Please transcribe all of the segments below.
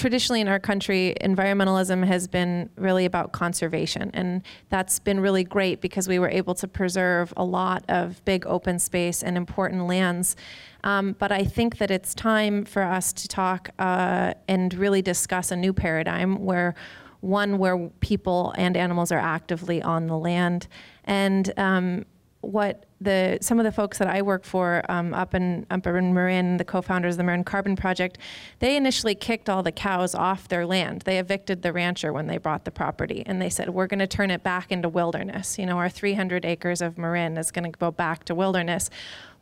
traditionally in our country, environmentalism has been really about conservation. And that's been really great because we were able to preserve a lot of big open space and important lands. Um, but I think that it's time for us to talk uh, and really discuss a new paradigm where one where people and animals are actively on the land. And um, what the some of the folks that I work for um, up in up in Marin, the co-founders of the Marin Carbon Project, they initially kicked all the cows off their land. They evicted the rancher when they bought the property, and they said we're going to turn it back into wilderness. You know, our 300 acres of Marin is going to go back to wilderness.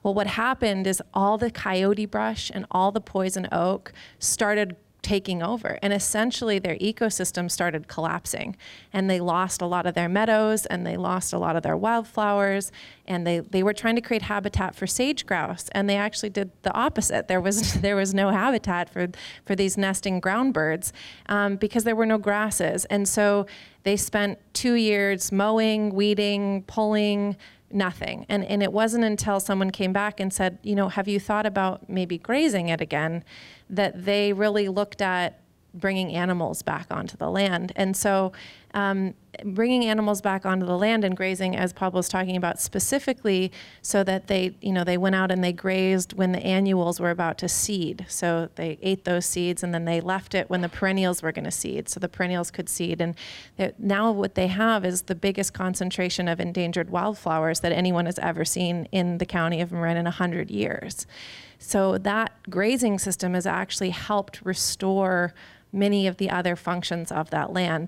Well, what happened is all the coyote brush and all the poison oak started taking over. And essentially, their ecosystem started collapsing. And they lost a lot of their meadows and they lost a lot of their wildflowers. And they, they were trying to create habitat for sage grouse. And they actually did the opposite. There was, there was no habitat for, for these nesting ground birds um, because there were no grasses. And so they spent two years mowing, weeding, pulling, nothing. And, and it wasn't until someone came back and said, you know, have you thought about maybe grazing it again? that they really looked at bringing animals back onto the land. And so, um, bringing animals back onto the land and grazing, as Pablo was talking about specifically, so that they, you know, they went out and they grazed when the annuals were about to seed. So they ate those seeds and then they left it when the perennials were going to seed, so the perennials could seed. And now what they have is the biggest concentration of endangered wildflowers that anyone has ever seen in the county of Marin in 100 years. So that grazing system has actually helped restore many of the other functions of that land.